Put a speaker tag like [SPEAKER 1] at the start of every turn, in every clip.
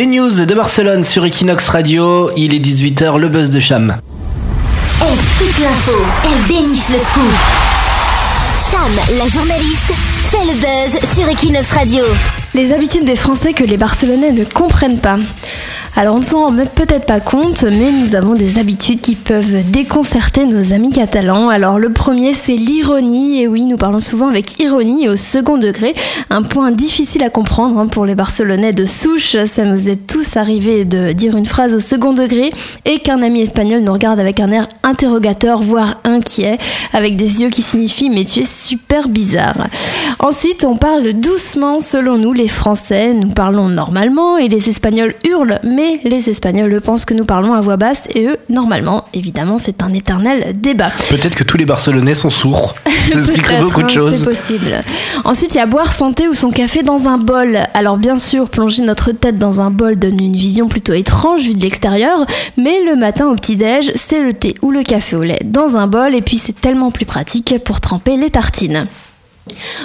[SPEAKER 1] Les news de Barcelone sur Equinox Radio. Il est 18h, le buzz de Cham.
[SPEAKER 2] Elle scoop l'info, elle déniche le scoop. Cham, la journaliste, fait le buzz sur Equinox Radio.
[SPEAKER 3] Les habitudes des Français que les Barcelonais ne comprennent pas. Alors on ne s'en rend peut-être pas compte, mais nous avons des habitudes qui peuvent déconcerter nos amis catalans. Alors le premier c'est l'ironie, et oui nous parlons souvent avec ironie au second degré, un point difficile à comprendre hein, pour les Barcelonais de souche. Ça nous est tous arrivé de dire une phrase au second degré et qu'un ami espagnol nous regarde avec un air interrogateur, voire inquiet, avec des yeux qui signifient mais tu es super bizarre. Ensuite on parle doucement selon nous les Français, nous parlons normalement et les Espagnols hurlent, mais les Espagnols pensent que nous parlons à voix basse et eux, normalement, évidemment, c'est un éternel débat.
[SPEAKER 1] Peut-être que tous les Barcelonais sont sourds. Ça expliquerait beaucoup de
[SPEAKER 3] hein,
[SPEAKER 1] choses.
[SPEAKER 3] C'est possible. Ensuite, il y a boire son thé ou son café dans un bol. Alors, bien sûr, plonger notre tête dans un bol donne une vision plutôt étrange vue de l'extérieur, mais le matin au petit-déj, c'est le thé ou le café au lait dans un bol et puis c'est tellement plus pratique pour tremper les tartines.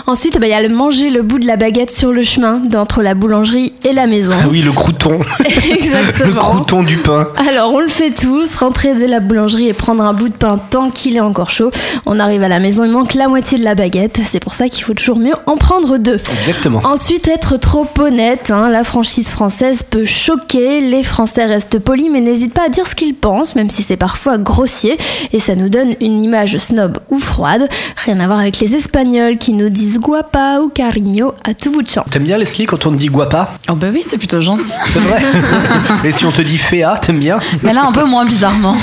[SPEAKER 3] Ensuite, bah, il y a le manger le bout de la baguette sur le chemin d'entre la boulangerie et la maison.
[SPEAKER 1] Ah oui, le crouton.
[SPEAKER 3] Exactement.
[SPEAKER 1] le crouton du pain.
[SPEAKER 3] Alors, on le fait tous, rentrer de la boulangerie et prendre un bout de pain tant qu'il est encore chaud. On arrive à la maison, il manque la moitié de la baguette. C'est pour ça qu'il faut toujours mieux en prendre deux.
[SPEAKER 1] Exactement.
[SPEAKER 3] Ensuite, être trop honnête. hein, la franchise française peut choquer. Les Français restent polis, mais n'hésitent pas à dire ce qu'ils pensent, même si c'est parfois grossier. Et ça nous donne une image snob ou froide. Rien à voir avec les Espagnols qui nous disent guapa ou cariño à tout bout de champ.
[SPEAKER 1] T'aimes bien Leslie quand on te dit guapa?
[SPEAKER 4] Oh bah oui, c'est plutôt gentil.
[SPEAKER 1] C'est vrai Et si on te dit féa, t'aimes bien?
[SPEAKER 4] Mais là, un peu moins bizarrement.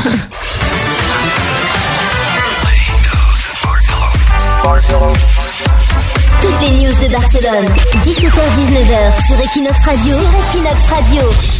[SPEAKER 2] Toutes les news de Barcelone, 17h-19h sur Equinox Radio. Sur Equinox Radio.